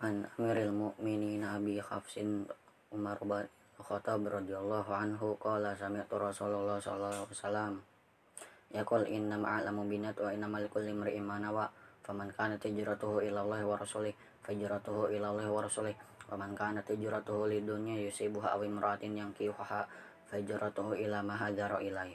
an Amiril Mukminin Abi Hafsin Umar bin Khattab radhiyallahu anhu qala sami'tu Rasulullah sallallahu alaihi wasallam yaqul inna ma'alamu binat wa inna malikul limri'in ma nawa. Faman kana hijratuhu ila Allah wa rasulih fajratuhu ila Allah wa rasulih. Wa man kana hijratuhu lidunya yusibuha aw imra'atin yankihuha fajratuhu ila ma hadzara ilaih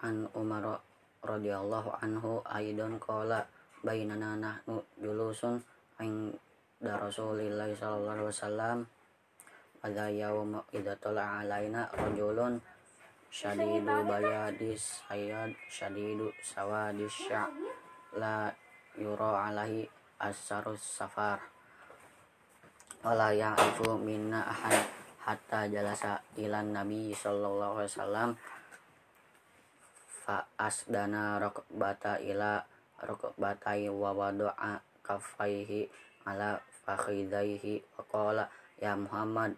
an Umar radhiyallahu anhu aidon qala bainana nahnu julusun inda Rasulillahi sallallahu alaihi wasallam pada yaum idza tala alaina rajulun syadidu bayadis hayad syadidu sawadis sya la yura alaihi asarus safar wala ya'rifu minna ahad hatta jalasa ilan nabi sallallahu alaihi wasallam fa asdana rokbata ila rokbatai wa wado'a kafaihi ala fakhidaihi wa ya Muhammad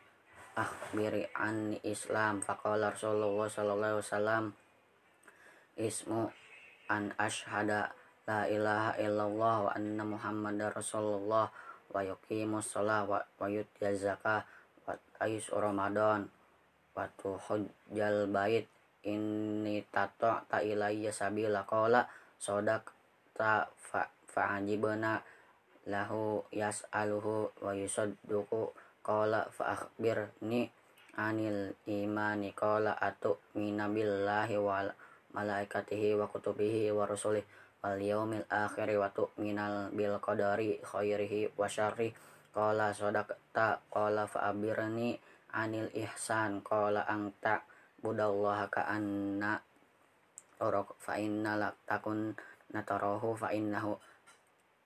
akhbiri an Islam. Faqala Rasulullah sallallahu wasallam ismu an ashhada la ilaha illallah wa anna muhammadar rasulullah wa yuqimus shalah wa, wa yutiyaz zakah wa tais ramadan wa tuhajjal bait inni tato ta ilayya sabila qala sodak ta fa fa'ajibna lahu yas'aluhu wa yusadduqu qala fa akhbirni anil imani qala atu minabillahi wal malaikatihi wa kutubihi wa rusulih wal yaumil akhiri wa tu'minal bil qadari khairihi wa syarri qala sadaqta qala fa abirni anil ihsan qala anta budallaha ka anna orok fa inna lak takun natarahu fa innahu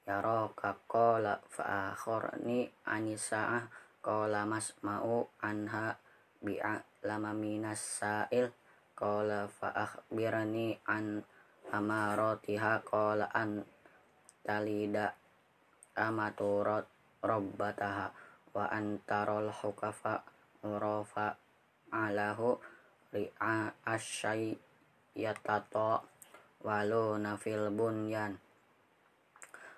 yaraka qala fa akhorni anisa qala mas mau anha bi'a lama minas sa'il qala fa akhbirani an amaratiha qala an talida amaturat rabbataha wa antarol hukafa urafa alahu ri'a asyai yatato walu nafil bunyan.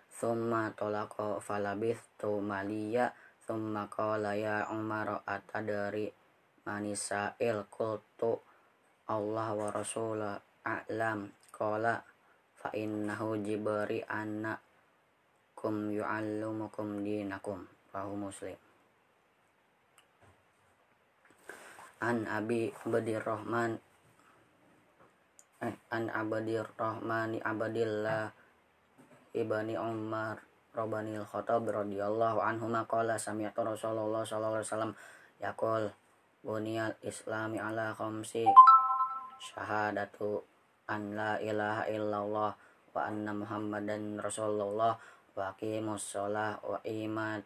Summa tolako falabith tu maliya summa qala ya umar atadari il kultu Allah wa rasulah a'lam. Qala fa innahu jibari anna kum yu'allumukum dinakum. Rahu muslim an Abi Badir Rahman eh, an Abadir Rahmani Abadillah ibani Umar Robani al-Khattab radhiyallahu anhu maqala sami'tu Rasulullah sallallahu alaihi wasallam yaqul buniyal islami ala khamsi syahadatu an la ilaha illallah wa anna muhammadan rasulullah wa aqimus shalah wa imat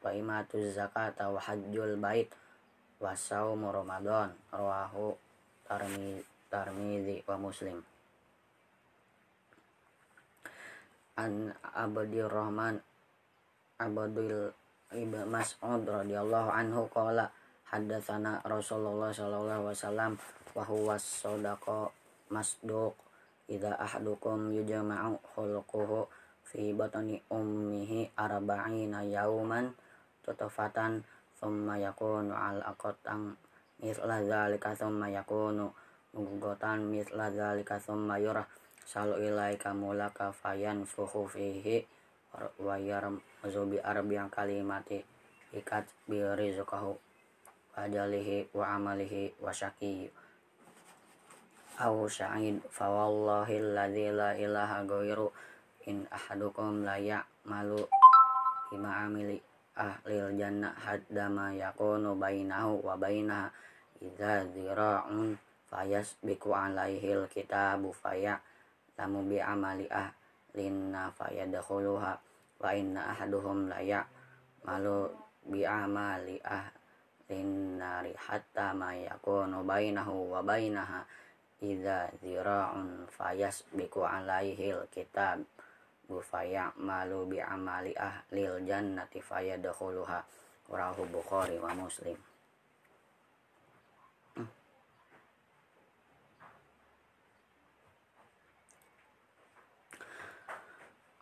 wa imatuz zakata wa hajjul bait wasaumu Ramadan rawahu Tarmizi wa Muslim. An Abdul Rahman Abdul Ibn Mas'ud radhiyallahu anhu qala haddatsana Rasulullah sallallahu alaihi wasallam wa huwa sadaqa masduq idza ahadukum yujma'u khulquhu fi batni ummihi arba'ina yauman tutafatan thumma yakunu al aqatan misla zalika thumma yakunu mugotan misla zalika thumma yurah salu ilaika mulaka fayan fuhu fihi wa yarmazu arbi yang kalimati ikat bi rizqahu ajalihi wa amalihi wa syaki aw syahid fa wallahi alladzi la ilaha ghairu in ahadukum la ya'malu bima amili ahlil jannah haddama yakunu bainahu wa bainaha idza zira'un biku alaihil kitabu faya lamu bi amali ahlinna fayadkhuluha wa inna ahaduhum la malu bi amali ahlin nari hatta ma yakunu bainahu wa bainaha idza zira'un biku alaihil kitab faya malu bi amali ahlil jannati fayadkhuluha. Rawahu bukhari wa muslim.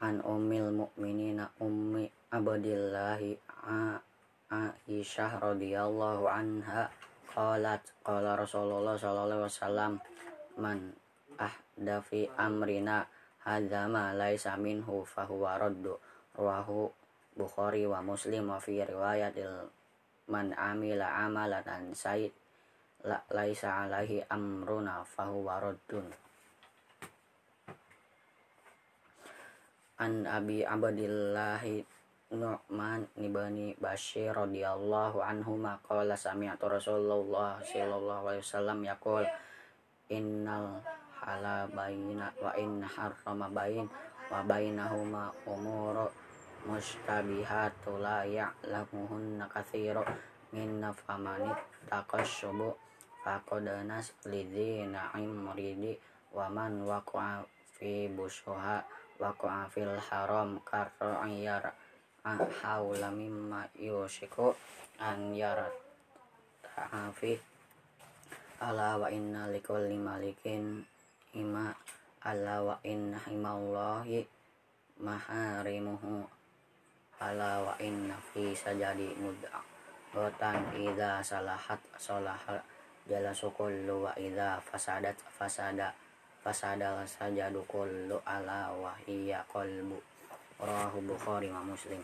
An ummil mu'minina ummi abdillahi Aisyah radhiyallahu anha qalat qala Rasulullah sallallahu alaihi wasallam man ahdafi amrina hadza ma laisa minhu fahuwa raddu. Rawahu Bukhari wa Muslim wa fi riwayatil man amila amalan sayyid la laisa alaihi amruna fahuwa raddun. An abi abdillahi Nu'man ibni Bashir radhiyallahu anhu maqala sami'tu Rasulullah sallallahu alaihi wasallam yaqul innal hala baina wa in harrama bain wa bainahuma umuru mustabihatu la ya'lamuhunna katsiru. Min famanit taqashubu faqadanas lidzina imridi wa man waqa'a fi busuha waqa'a fil haram karra'iyar haula mimma yushiku an yara ta'afi. Ala wa inna likulli malikin ima ala wa inna himallahi maharimuhu. Ala wa inna fi sajadi mud'a Rotan idha salahat salahat jala sukullu wa idha fasadat fasada fasadal sajadu kullu ala wahiyya qalbu. Rahu bukhari wa muslim.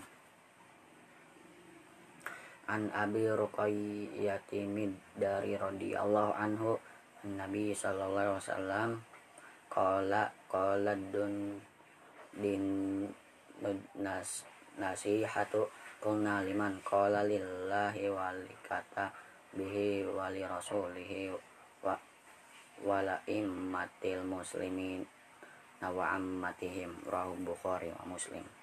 An abi ruqayyati dari radhiyallahu anhu nabi sallallahu alaihi wasallam qala qala dun din nas nasihatu kulna liman qala lillahi walikata bihi wali rasulihi wa wala immatil muslimin. Wa ammatihim rahu bukhari wa muslim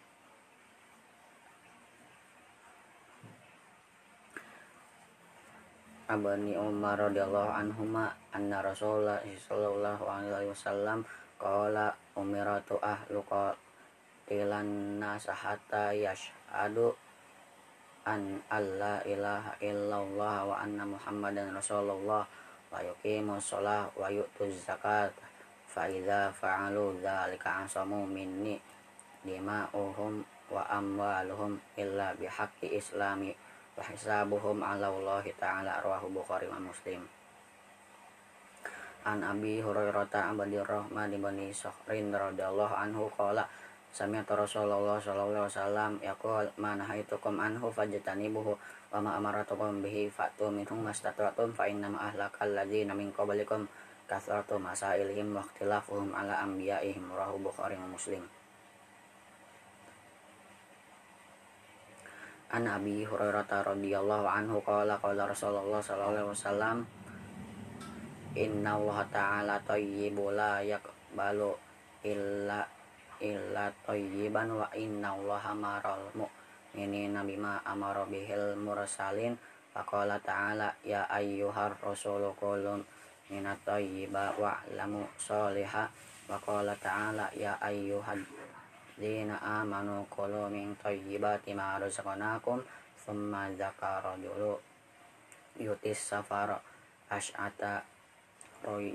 Abani Umar radhiyallahu anhuma anna Rasulullah sallallahu alaihi wasallam qala umiratu ahlu qatilan nasa hatta yashhadu an alla ilaha illallah wa anna muhammadan rasulullah wa yuqimu sholah wa yu'tu zakat fa idza fa'alu dzalika asamu minni dima'uhum wa amwaluhum illa bihaqqi islami wa hisabuhum ala Allah ta'ala rawahu Bukhari wa Muslim. An Abi Hurairah ta'abadi rahman ibni Sakhrin radhiyallahu anhu qala Sami'tu Rasulullah sallallahu alaihi wasallam yaqul man haitukum anhu fajtanibuhu wa ma amaratukum bihi fa'tu minhum mastata'tum fa inna ahlakal ladzina min qablikum kathratu masailihim wa ikhtilafuhum ala anbiya'ihim rahu Bukhari Muslim An Abi Hurairah radhiyallahu anhu qala qala Rasulullah sallallahu alaihi wasallam Inna Allah ta'ala tayyibu la yaqbalu illa illa tayyiban wa inna Allah ini nabi ma amara bihil mursalin. Faqala ta'ala ya ayyuhar rasulu qulun minat tayyiba wa'lamu sholiha wa qala ta'ala ya ayyuhad dina amanu qulu min tayyibati ma razaqnakum thumma dzakara dulu yutis safar ash'ata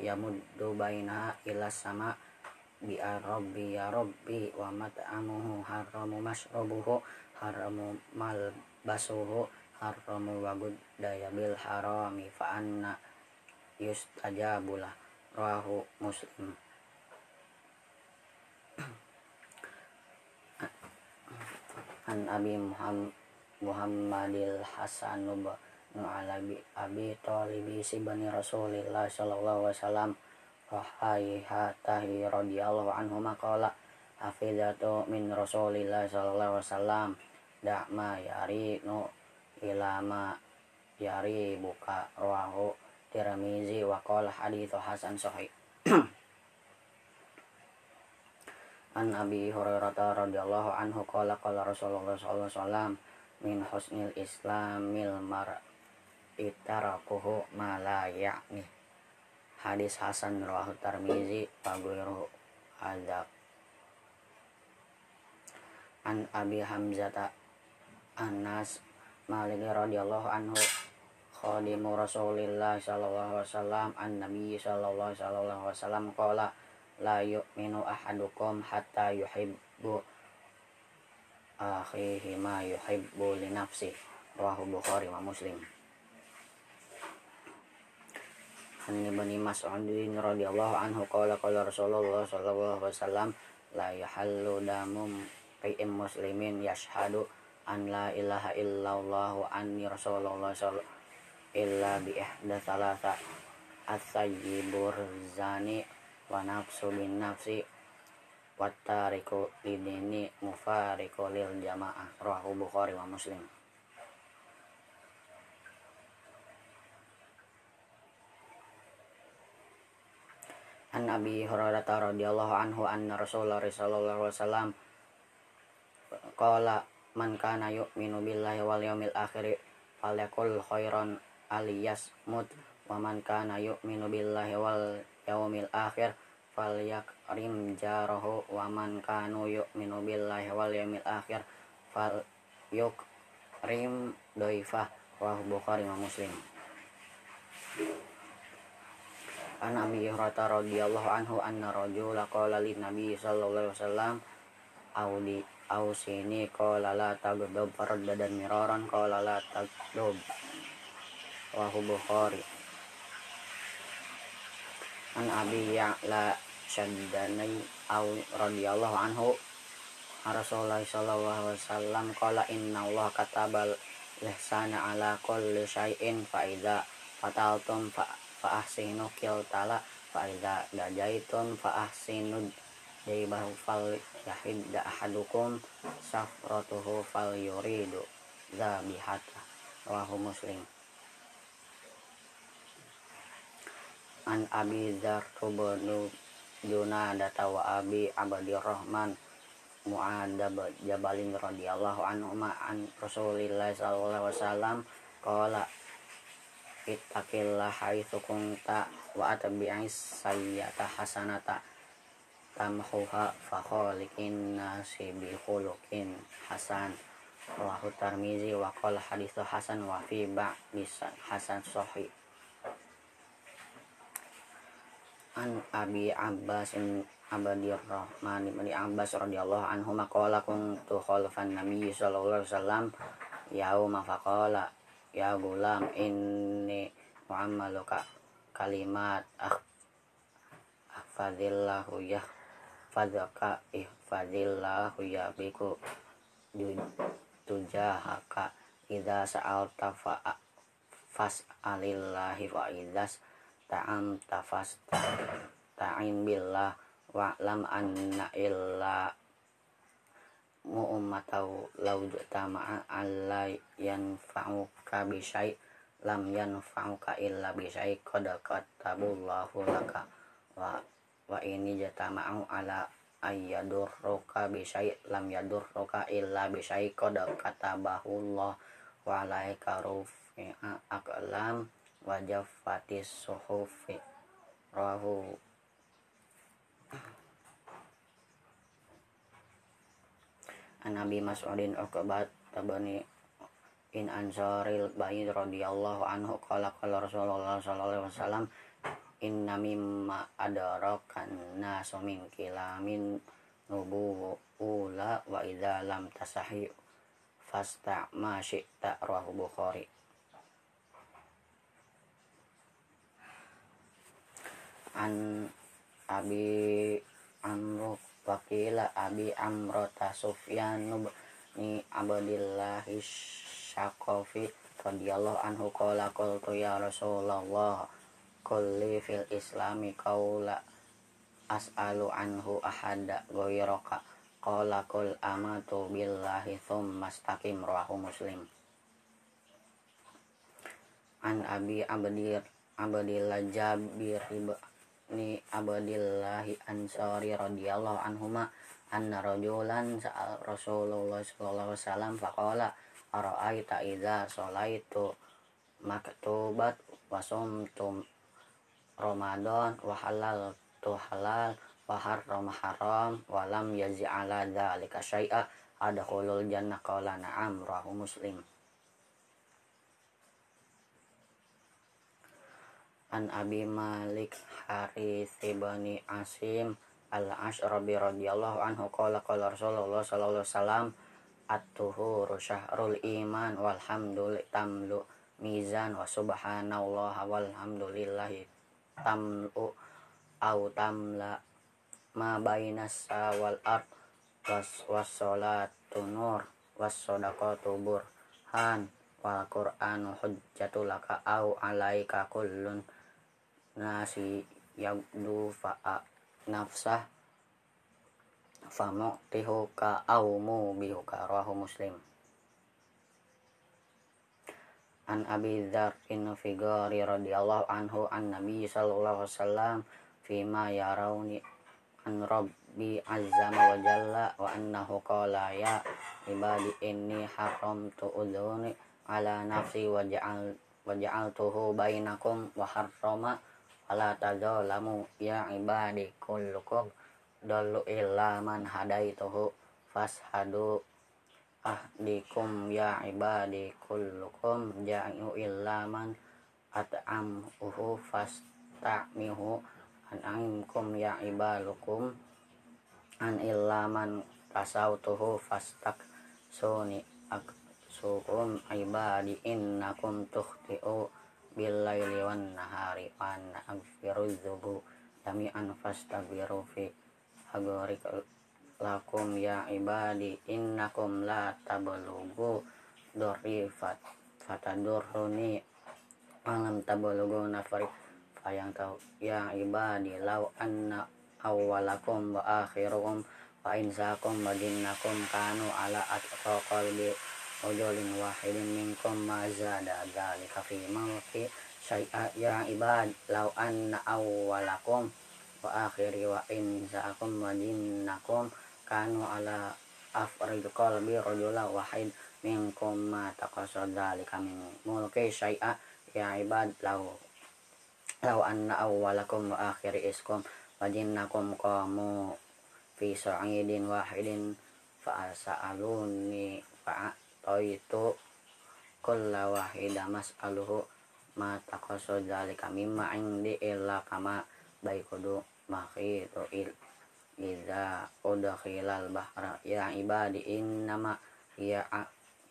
yamuddu bainaha ila sama bi rabbi ya rabbi wa mat'amuhu haramu mashrabuhu haramu mal basuhu haramu wagud daya bil harami fa anna yustajabulah rahu muslim an abi muhammad muhammadil hasan nu alabi abi talibi si bani rasulillah sallallahu alaihi wasallam. Rahai hatahi radhiyallahu anhu maqala hafizatu min rasulillah sallallahu alaihi wasallam da'ma yari nu ilama yari buka ruahu tiramizi wa qala hadithu hasan sahih An Abi Hurairah radhiyallahu anhu qala qala Rasulullah sallallahu alaihi wasallam min husnil islamil mar itarakuhu ma la ya'ni. Hadis Hasan rawahu Tirmizi wa ghairuhu adzab an Abi Hamzata Anas Malik radhiyallahu anhu khadimu Rasulillah sallallahu alaihi wasallam an Nabi sallallahu alaihi wasallam qala la yu'minu ahadukum hatta yuhibbu akhihi ma yuhibbu li nafsi. Rawahu Bukhari wa Muslim. An Ibnu Mas'udin radhiyallahu anhu qala qala Rasulullah sallallahu alaihi wasallam la yahallu damum qiyam muslimin yashhadu an la ilaha illallah wa anni rasulullah illa bi ihda thalatha. As-sayyibur zani wa nafsu bin nafsi wa tariku lidini mufariku lil jamaah. Rawahu bukhari wa muslim. An Abi Hurairah radhiyallahu anhu anna Rasulullah sallallahu alaihi wasallam qala man kana yu'minu billahi wal yawmil akhir falyakul khairan aliyasmut wa man kana yu'minu billahi wal yawmil akhir falyakrim jarahu wa man kanu yu'minu billahi wal yawmil akhir falyukrim doifah wa Bukhari wa Muslim. An Abi Hurairah radhiyallahu anhu anna rajula qala lin Nabi sallallahu alaihi wasallam audi ausini qala la taghdab faraddadan miraran qala la taghdab wa Bukhari An Abi Ya'la Syaddani au radhiyallahu anhu. Rasulullah sallallahu alaihi wasallam qala inna Allah katabal ihsana ala kulli syai'in fa idza fataltum fa ahsinu tala fa idza dajaitun fa ahsinu jaibahu fal yahidda ahadukum safratuhu fal yuridu zabihata rawahu muslim an abi dzar tubnu junadata wa abi abadir rahman mu'adab jabalin radhiyallahu anhu an rasulillah sallallahu alaihi wasallam. Qala ittaqillah haitsu kunta wa atbi'is sayyata hasanata tamhuha fa khaliqin nasi bi khuluqin hasan. Rawahu tarmizi wa qala haditsu hasan wa fi bisa hasan sahih an abi abbas abadir rahman ibn abbas radhiyallahu anhu maqala kuntu khalfan nabi sallallahu alaihi wasallam. Yauma faqala ya gulam ini mu'ammaluka kalimat ahfadillahu ya fadaka ihfadillahu ya biku tujahaka idza sa'alta fa fas'alillahi wa idzas ta'am tafas ta'in billah wa'lam anna illa mu'ummatau lau tama'a alla yanfa'uka bisyai lam yanfa'uka illa bisyai qad katabullahu laka wa wa ini jatama'u ala ayyadurruka bisyai lam yadurruka illa bisyai qad katabahullah wa alaika rufi'a aqlam wa jaffatis suhufi rahu Nabi Mas'udin Uqbat tabani in ansaril ba'id radhiyallahu anhu qala qala Rasulullah sallallahu alaihi wasallam inna mimma adarakan nasu min kilamin nubu ula wa idza lam tasahi fasta ma syi'ta. Rawahu Bukhari an Abi Amru wakila abi amrota sufyan ni abadillahi syakofi radhiyallahu anhu qala qultu ya rasulullah kulli fil islami qaula as'alu anhu ahada ghairaka qala kul amatu billahi thumma istaqim muslim. An abi abdir abdillah jabir ni abadillahi ansari radhiyallahu anhuma anna rajulan sa'al Rasulullah sallallahu alaihi wasallam faqala ara'aita idza sholaitu maktubat wa sumtum Ramadan wa halal tu halal wa haram haram wa lam yaz'ala dzalika syai'a adkhulul jannah qala na'am rahu muslim an Abi Malik Haris ibni Asim al Ashrabi radhiyallahu anhu qala qala Rasulullah sallallahu alaihi wasallam at-tuhuru syahrul iman walhamdulillah tamlu mizan wa subhanallah walhamdulillahi tamlu au tamla ma bainas wal ard was wassalatu nur was sadaqatu burhan wal qur'anu hujjatul laka au alaika kullun nasi yabdu fa'a nafsah. Famu'tihuka au mubihuka rahu muslim. An Abi Dzar bin Figari radhiyallahu anhu an Nabi sallallahu alaihi wasallam fima yarawni an Rabbi azza wa jalla wa annahu qala ya ibadi inni haramtu udhuni ala nafsi wa ja'al wa ja'altuhu bainakum wa harrama ala tadzalamu ya ibadi kullukum. Dallu illa man hadaituhu fashadu. Ahdikum ya ibadi kullukum. Ja'u illa man at'amuhu fasta'mihu. An'amkum ya ibalukum. An illa man tasautuhu fastak suni aksukum. Ibadi innakum tukhti'u billaili wan nahari wa aghfiru dzubu jami'an fastaghfiru fi agorikal lakum ya ibadi innakum la tabalugu dorifat fatadurruni alam tabalugu nafari fayang tahu ya ibadi law anna awwalakum wa akhirukum wa insakum wa jinnakum kanu ala atqa ujulin wahidin minkum ma zada dzalika fi mulki syai'a ya ibad law anna awwalakum wa akhiri wa insakum wa jinnakum kanu ala afrid qalbi rajula wahid minkum ma taqasad dzalika min mulki syai'a ya ibad law law anna awwalakum wa akhiri iskum wa jinnakum qamu fi sa'idin wahidin fa sa'aluni fa itu. Kulla wahida mas'aluhu ma taqasad dzalika mimma indi illa kama baikudu makhitu il Iza udkhilal bahra. Ya ibadi innama hiya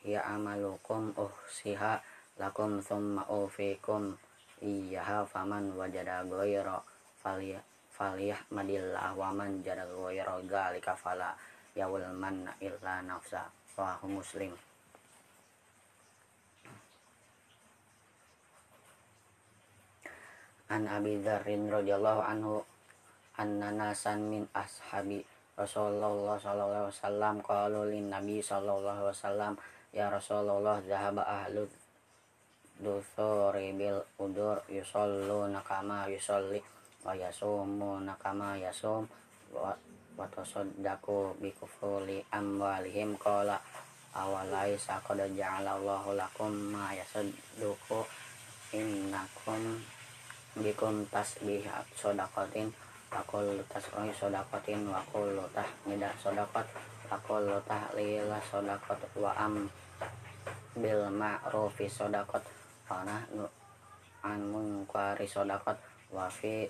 hiya amalukum uhsiha lakum thumma ufikum iyyaha faman wajada ghayra faliyah falyahmadillah wa man jada ghayra dzalika fala yawul manna illa nafsa. Rawahu muslim an abi dzarrin radhiyallahu anhu anna nasan min ashabi Rasulullah sallallahu alaihi wasallam qalu lin nabi sallallahu alaihi wasallam ya Rasulullah zahaba ahlu dusuri bil udur yusalluna kama yusalli wa yasumuna kama yasum wa wa tasaddaqu bi kufuli amwalihim. Qala awalai qad ja'alallahu lakum ma yasadduqu innakum bikum tasbihat sodaqatin Pakul tasrohi sodakotin wa kullu tahmidah sodakot wa kullu tahlila sodakot wa am bil ma'rufi sodakot wa nahnu an munkwari sodakot wa fi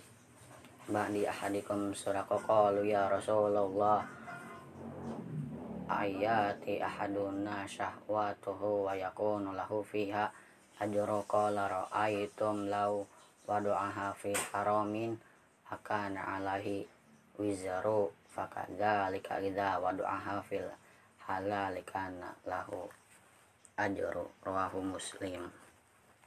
ba'di ahadikum sodakot qalu ya Rasulullah. Ayati ahaduna syahwatuhu wa yakunu lahu fiha ajru qala ra'aitum law wadu'aha fi haramin akan alaihi wizaru fakadzalika idza wadu'aha fil halal kana lahu ajru rawahu muslim